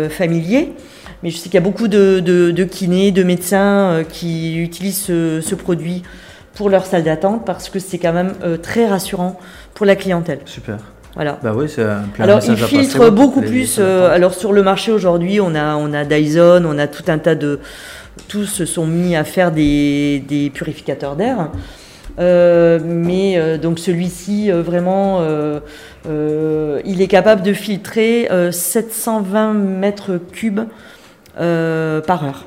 familier. Mais je sais qu'il y a beaucoup de, de, de kinés, de médecins qui utilisent ce, ce produit pour leur salle d'attente parce que c'est quand même euh, très rassurant pour la clientèle.
Super.
Voilà.
Bah oui, c'est un,
Alors, il
message à passer,
filtre
ouais,
beaucoup
les-
plus. euh, alors, sur le marché aujourd'hui, on a, on a Dyson, on a tout un tas de. Tous se sont mis à faire des, des purificateurs d'air. Euh, mais euh, donc, celui-ci, euh, vraiment, il est capable de filtrer euh, 720 mètres cubes par heure.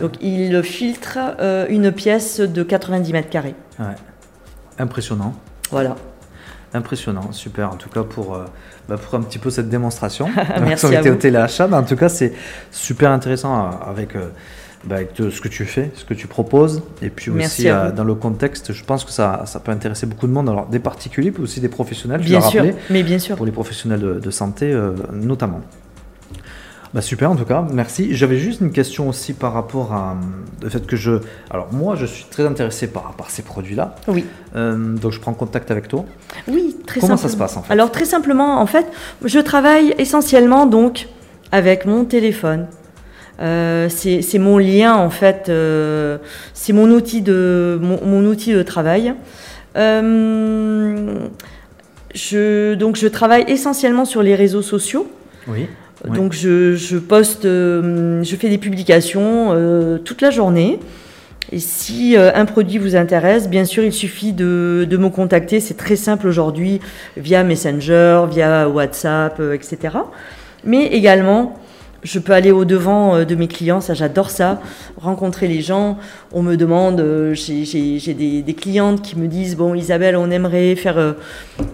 Donc, il filtre euh, une pièce de 90 mètres carrés.
ouais. Impressionnant.
Voilà.
Impressionnant, super en tout cas pour, euh, bah, pour un petit peu cette démonstration. [laughs]
Merci
On était au téléachat, mais en tout cas c'est super intéressant euh, avec, euh, bah, avec te- ce que tu fais, ce que tu proposes, et puis
Merci
aussi euh, dans le contexte, je pense que ça, ça peut intéresser beaucoup de monde, alors des particuliers, puis aussi des professionnels,
Bien sûr.
rappelé,
Mais bien sûr.
pour les professionnels de, de santé notamment. Bah super en tout cas, merci. J'avais juste une question aussi par rapport à euh, le fait que je... Alors moi je suis très intéressé par, par ces produits-là,
Oui.
Euh, donc je prends contact avec toi.
Oui, très
Comment ça se passe, en fait?
Alors très simplement, en fait, je travaille essentiellement donc avec mon téléphone. Euh, c'est mon lien en fait, euh, c'est mon outil de mon, mon outil de travail. Je, donc je travaille essentiellement sur les réseaux sociaux.
Oui.
Donc je, je poste, euh, je fais des publications euh, toute la journée. Et si euh, un produit vous intéresse, bien sûr, il suffit de, de me contacter. C'est très simple aujourd'hui via Messenger, via WhatsApp, etc. Mais également, je peux aller au devant euh, de mes clients. Ça, j'adore ça. Rencontrer les gens. On me demande. euh, j'ai des, des clientes qui me disent bon, Isabelle, on aimerait faire euh,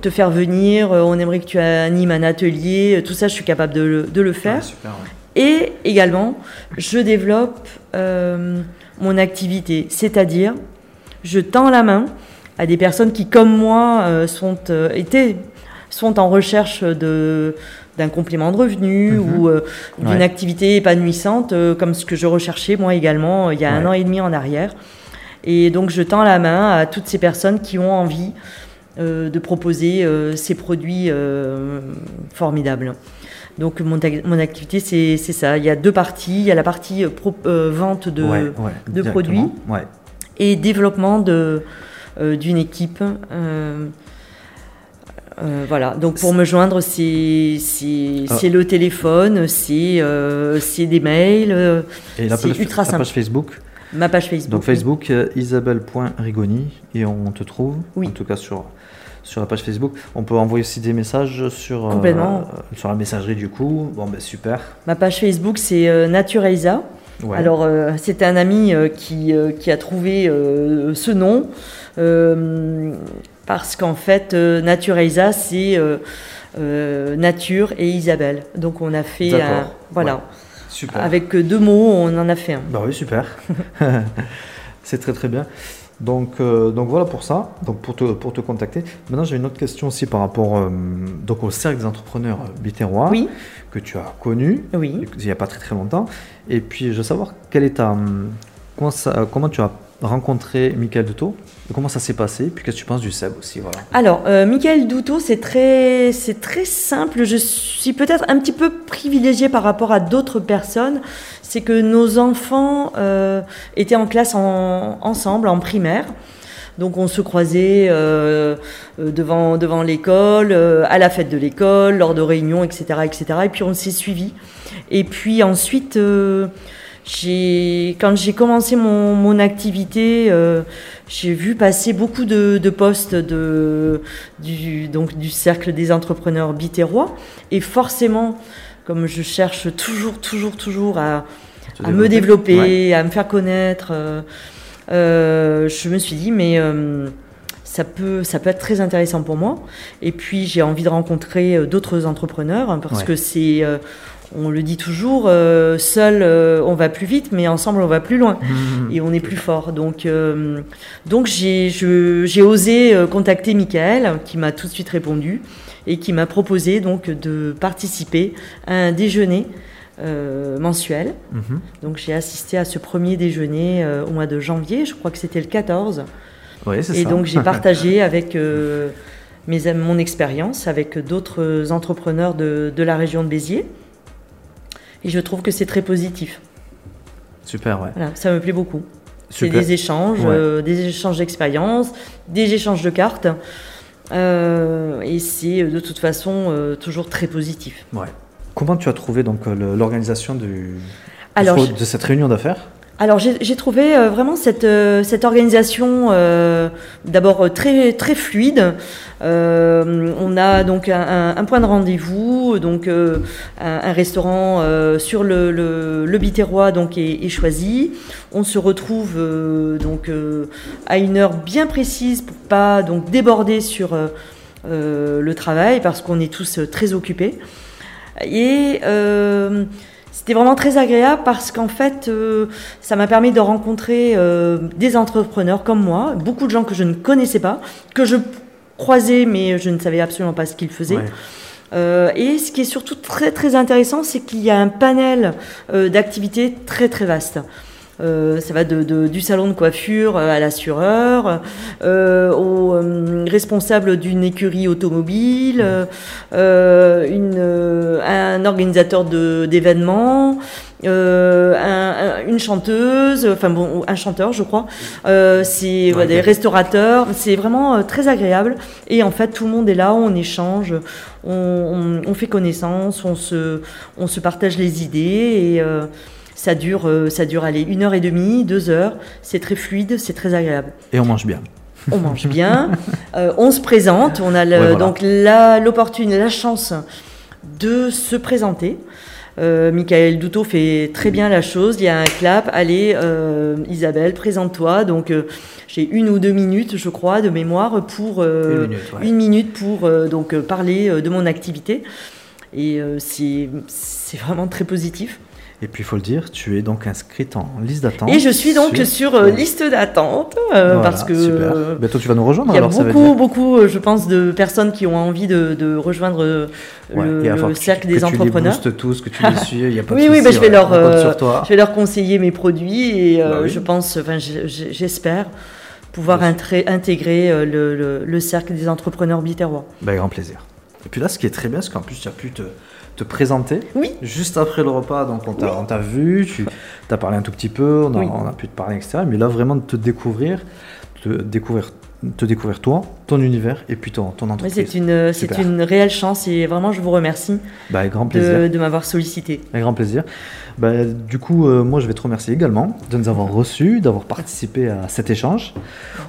te faire venir. on aimerait que tu animes un atelier. Tout ça, je suis capable de le, de le faire.
Ouais, super, ouais.
Et également, je développe euh, mon activité, c'est-à-dire, je tends la main à des personnes qui, comme moi, sont, étaient, sont en recherche de d'un complément de revenu
Mhm.
ou euh, d'une
Ouais.
activité épanouissante, euh, comme ce que je recherchais moi également euh, il y a un an et demi en arrière. Et donc je tends la main à toutes ces personnes qui ont envie de proposer ces produits formidables. Donc mon, mon activité, c'est ça. Il y a deux parties. Il y a la partie pro- vente de,
Ouais,
de produits. Et développement d'une équipe. Euh, voilà, donc pour me joindre, c'est
Ah.
c'est le téléphone, c'est euh, c'est des mails. euh,
Et la page,
ultra
la
simple.
page Facebook
Ma page Facebook.
Donc Facebook, euh, isabelle.rigoni, et on te trouve,
Oui.
en tout cas sur, sur la page Facebook. On peut envoyer aussi des messages sur, euh, sur la messagerie du coup. Bon, ben super.
Ma page Facebook, c'est Nature.
Ouais.
Alors, euh, c'était un ami euh, qui, euh, qui a trouvé ce nom parce qu'en fait, euh, Nature Elsa, c'est euh, euh, Nature et Isabelle. Donc, on a fait un. Voilà.
Ouais. super.
Avec deux mots, on en a fait un.
Bah oui, super. [laughs] C'est très très bien. Donc, euh, donc voilà pour ça, donc pour te, pour te contacter. Maintenant, j'ai une autre question aussi par rapport euh, donc au cercle des entrepreneurs biterrois
Oui,
que tu as connu
oui.
il n'y a pas très très longtemps. Et puis, je veux savoir quelle est ta, hum, comment, ça- comment tu as rencontré Michael Duto, comment ça s'est passé, puis qu'est-ce que tu penses du SEB aussi, voilà.
Alors, euh, Michael Douto, c'est très, très simple. Je suis peut-être un petit peu privilégiée par rapport à d'autres personnes. C'est que nos enfants euh, étaient en classe en- ensemble, en primaire. Donc on se croisait euh, euh, devant, devant l'école, à la fête de l'école, lors de réunions, etc., etc. Et puis on s'est suivis. Et puis ensuite, quand j'ai commencé mon, mon activité, euh, j'ai vu passer beaucoup de, de postes de, du, donc, du cercle des entrepreneurs biterrois. Et forcément, comme je cherche toujours, toujours, toujours à, me développer,
Ouais.
à me faire connaître, euh, euh, je me suis dit, mais ça, peut, ça peut être très intéressant pour moi. Et puis, j'ai envie de rencontrer d'autres entrepreneurs, hein, parce
Ouais.
que c'est, on le dit toujours, euh, seul, euh, on va plus vite, mais ensemble, on va plus loin
Mhm.
et on est plus fort. Donc, euh, donc j'ai, osé contacter Michael, qui m'a tout de suite répondu et qui m'a proposé donc de participer à un déjeuner mensuel. Donc j'ai assisté à ce premier déjeuner au mois de janvier, je crois que c'était le 14.
Ouais, c'est
Et
ça.
donc j'ai [laughs] partagé avec mes, mon expérience avec d'autres entrepreneurs de, de la région de Béziers. Et je trouve que c'est très positif.
Super, ouais.
Voilà, ça me plaît beaucoup. C'est des échanges,
Ouais.
euh, des échanges d'expériences, des échanges de cartes. Euh, et c'est de toute façon euh, toujours très positif.
Ouais. Comment tu as trouvé donc l'organisation de, cette réunion d'affaires?
Alors j'ai trouvé euh, vraiment cette, euh, cette organisation euh, d'abord très, très fluide. On a donc un, point de rendez-vous, donc un, restaurant sur le, le, Biterrois donc est, est choisi. On se retrouve donc à une heure bien précise pour pas donc déborder sur le travail parce qu'on est tous très occupés. Et c'était vraiment très agréable parce qu'en fait, euh, ça m'a permis de rencontrer euh, des entrepreneurs comme moi, beaucoup de gens que je ne connaissais pas, que je croisais mais je ne savais absolument pas ce qu'ils faisaient.
Ouais.
Euh, et ce qui est surtout très très intéressant, c'est qu'il y a un panel d'activités très très vaste. Euh, ça va de, de- du salon de coiffure euh, à l'assureur, euh, au euh, responsable d'une écurie automobile, euh, une, euh, un organisateur d'événements, euh, un- un- une chanteuse, enfin bon, un chanteur, je crois. Euh, c'est voilà, des restaurateurs. C'est vraiment euh, très agréable. Et en fait, tout le monde est là, on échange, on, on- on fait connaissance, on se, on se partage les idées et euh, ça dure, euh, ça dure, allez, une heure et demie, deux heures. C'est très fluide, c'est très agréable.
Et on mange bien.
On mange bien, [laughs] euh, on se présente, on a le-
Ouais, voilà.
donc l'opportunité, la chance de se présenter. Euh, Michael Douto fait très bien la chose. Il y a un clap. Allez, euh, Isabelle, présente-toi. Donc, euh, j'ai une ou deux minutes, je crois, de mémoire pour
Une minute, ouais.
une minute pour donc parler de mon activité. Et c'est vraiment très positif.
Et puis il faut le dire, tu es donc inscrite en liste d'attente.
Et je suis donc
sur-
sur euh, liste d'attente euh,
Voilà,
parce que
super.
euh,
Bientôt tu vas nous rejoindre
il y a
alors ça veut
beaucoup,
dire.
beaucoup, euh, je pense, de personnes qui ont envie de, de rejoindre
Ouais,
le, le
que
cercle
que
des
tu les
entrepreneurs.
tous, que tu les suis, il y a pas de [laughs]
Oui, oui,
souci,
bah, je vais
ouais,
leur,
toi.
Je vais leur conseiller mes produits et
Bah oui.
je pense, enfin, j'espère pouvoir intégrer le, le- le cercle des entrepreneurs biterrois.
Bah, grand plaisir. Et puis là, ce qui est très bien, c'est qu'en plus, tu as pu te, te présenter
Oui.
juste après le repas. Donc, on t'a vu, tu as parlé un tout petit peu, on a,
Oui.
on a pu te parler, etc. Mais là, vraiment, de te découvrir, de découvrir te découvrir toi, ton univers et puis ton, ton entreprise.
c'est une, c'est une réelle chance et vraiment je vous remercie
bah, grand plaisir.
de, de m'avoir sollicité.
Avec grand plaisir. Bah, du coup, euh, moi je vais te remercier également de nous avoir reçus, d'avoir participé à cet échange.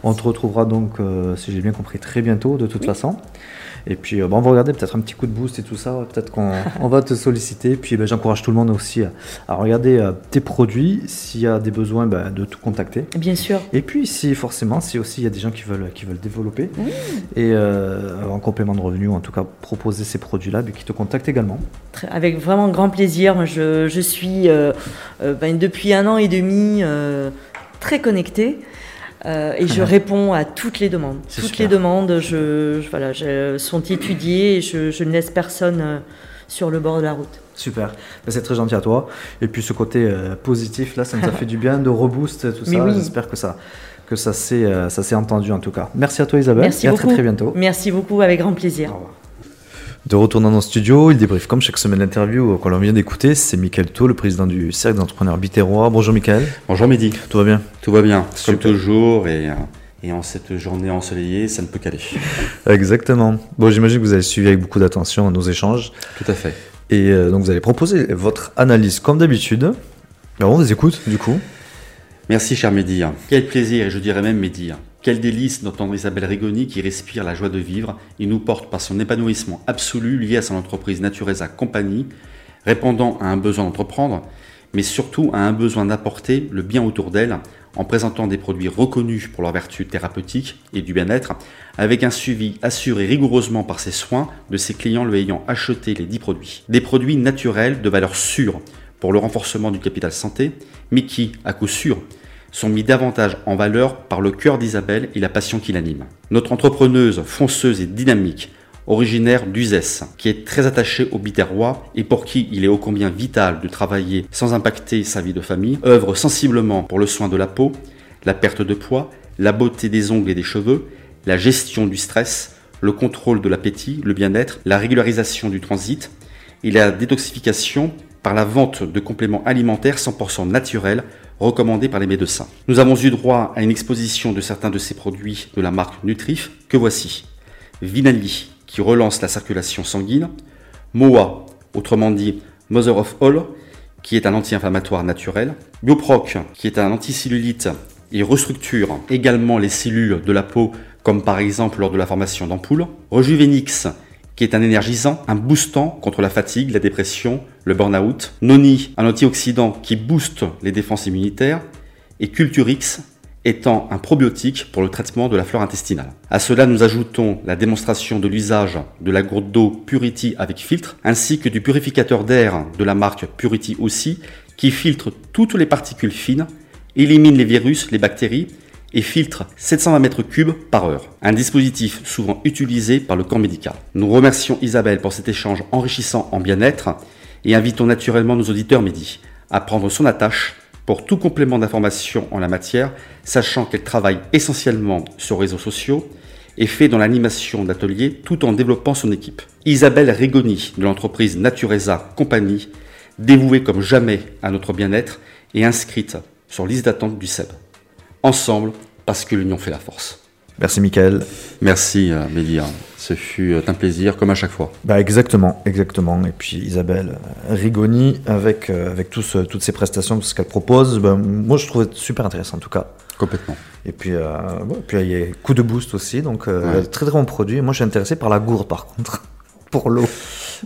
On te retrouvera donc, euh, si j'ai bien compris, très bientôt de toute façon. Et puis, euh, bon, on va regarder peut-être un petit coup de boost et tout ça. Peut-être qu'on [laughs] on va te solliciter. Puis, ben, j'encourage tout le monde aussi à, regarder euh, tes produits. S'il y a des besoins, ben, de te contacter.
Bien sûr.
Et puis, si forcément, si aussi il y a des gens qui veulent, qui veulent développer et euh, en complément de revenus, ou en tout cas proposer ces produits-là, ben, qui te contactent également.
Avec vraiment grand plaisir. je, je suis ben, depuis un an et demi très connectée. Euh, et je réponds à toutes les demandes. Toutes les demandes je, voilà, sont étudiées et je, ne laisse personne euh, sur le bord de la route.
Super, ben, c'est très gentil à toi. Et puis ce côté euh, positif, là, ça nous a fait du bien de reboost tout ça. J'espère que ça, que ça s'est entendu en tout cas. Merci à toi Isabelle.
Merci
et
beaucoup.
à très très bientôt.
Merci beaucoup, avec grand plaisir.
Au revoir. De retour dans nos studios, il débriefe comme chaque semaine l'interview qu'on vient d'écouter. C'est Michael Thau, le président du cercle d'entrepreneurs Biterrois. Bonjour Michael.
Bonjour Mehdi.
Tout va bien?
Tout va bien, comme toujours. Et, et, en cette journée ensoleillée, ça ne peut qu'aller. [laughs]
Exactement. Bon, j'imagine que vous avez suivi avec beaucoup d'attention nos échanges.
Tout à fait.
Et euh, donc vous allez proposer votre analyse comme d'habitude. Alors on vous écoute du coup.
Merci cher Mehdi. Quel plaisir, et je dirais même Mehdi, quel délice d'entendre Isabelle Rigoni qui respire la joie de vivre et nous porte par son épanouissement absolu lié à son entreprise Natureza Compagnie, répondant à un besoin d'entreprendre, mais surtout à un besoin d'apporter le bien autour d'elle en présentant des produits reconnus pour leur vertu thérapeutique et du bien-être, avec un suivi assuré rigoureusement par ses soins de ses clients le ayant acheté les 10 produits. Des produits naturels de valeur sûre pour le renforcement du capital santé, mais qui, à coup sûr, sont mis davantage en valeur par le cœur d'Isabelle et la passion qui l'anime. Notre entrepreneuse fonceuse et dynamique, originaire d'Uzès, qui est très attachée au Biterrois et pour qui il est ô combien vital de travailler sans impacter sa vie de famille, œuvre sensiblement pour le soin de la peau, la perte de poids, la beauté des ongles et des cheveux, la gestion du stress, le contrôle de l'appétit, le bien-être, la régularisation du transit et la détoxification par la vente de compléments alimentaires 100% naturels recommandés par les médecins. Nous avons eu droit à une exposition de certains de ces produits de la marque Nutrif que voici. Vinali, qui relance la circulation sanguine. Moa, autrement dit Mother of All, qui est un anti-inflammatoire naturel. Bioproc, qui est un anticellulite et restructure également les cellules de la peau, comme par exemple lors de la formation d'ampoules. Rejuvenix, qui est un énergisant, un boostant contre la fatigue, la dépression, le burn-out. Noni, un antioxydant qui booste les défenses immunitaires. Et Culturix, étant un probiotique pour le traitement de la flore intestinale. À cela, nous ajoutons la démonstration de l'usage de la gourde d'eau Purity avec filtre, ainsi que du purificateur d'air de la marque Purity aussi, qui filtre toutes les particules fines, élimine les virus, les bactéries et filtre 720 mètres cubes par heure. Un dispositif souvent utilisé par le camp médical. Nous remercions Isabelle pour cet échange enrichissant en bien-être et invitons naturellement nos auditeurs Mehdi à prendre son attache pour tout complément d'information en la matière, sachant qu'elle travaille essentiellement sur réseaux sociaux et fait dans l'animation d'ateliers tout en développant son équipe. Isabelle Rigoni de l'entreprise Natureza Compagnie, dévouée comme jamais à notre bien-être et inscrite sur liste d'attente du SEB ensemble parce que l'union fait la force.
Merci Michael.
Merci euh, Média. Ce fut euh, un plaisir comme à chaque fois.
Bah exactement, exactement. Et puis Isabelle euh, Rigoni avec, avec toutes ces prestations, tout ce qu'elle propose, bah, moi je trouvais super intéressant en tout cas.
Complètement.
Et puis, puis il y a coup de boost aussi, donc très très bon produit. Moi je suis intéressé par la gourde par contre, [laughs] pour l'eau.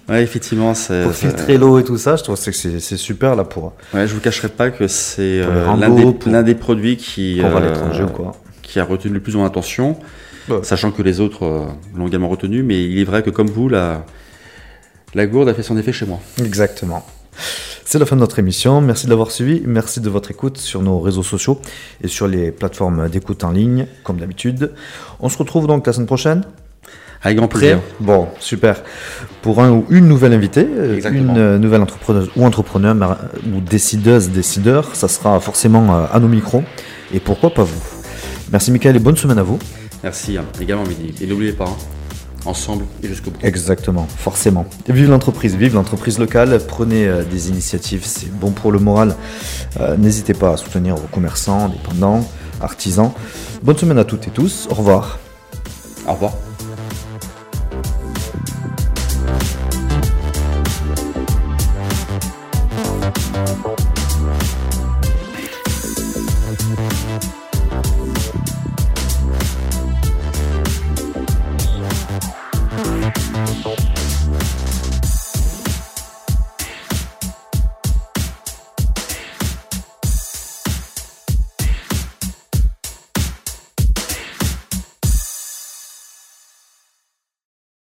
Ouais, effectivement, c'est.
Pour filtrer l'eau et tout ça, je trouve que c'est super là pour.
Ouais, je vous cacherai pas que c'est euh, l'un des, des, produits qui.
Euh, quoi.
Qui a retenu le plus en attention, sachant que les autres euh, l'ont également retenu, mais il est vrai que comme vous, la, la gourde a fait son effet chez moi.
Exactement. C'est la fin de notre émission. Merci de l'avoir suivi. Merci de votre écoute sur nos réseaux sociaux et sur les plateformes d'écoute en ligne, comme d'habitude. On se retrouve donc la semaine prochaine
avec grand plaisir.
Bon, super. Pour un ou une nouvelle invitée, euh, une euh, nouvelle entrepreneuse ou entrepreneur ou décideuse, décideur, ça sera forcément à nos micros. Et pourquoi pas vous? Merci Michael et bonne semaine à vous.
Merci hein, également Midi. Et n'oubliez pas, hein, ensemble et jusqu'au bout.
Exactement, forcément. Vive l'entreprise, vive l'entreprise locale. Prenez des initiatives, c'est bon pour le moral. N'hésitez pas à soutenir vos commerçants, dépendants. artisans. Bonne semaine à toutes et tous. Au revoir.
Au revoir.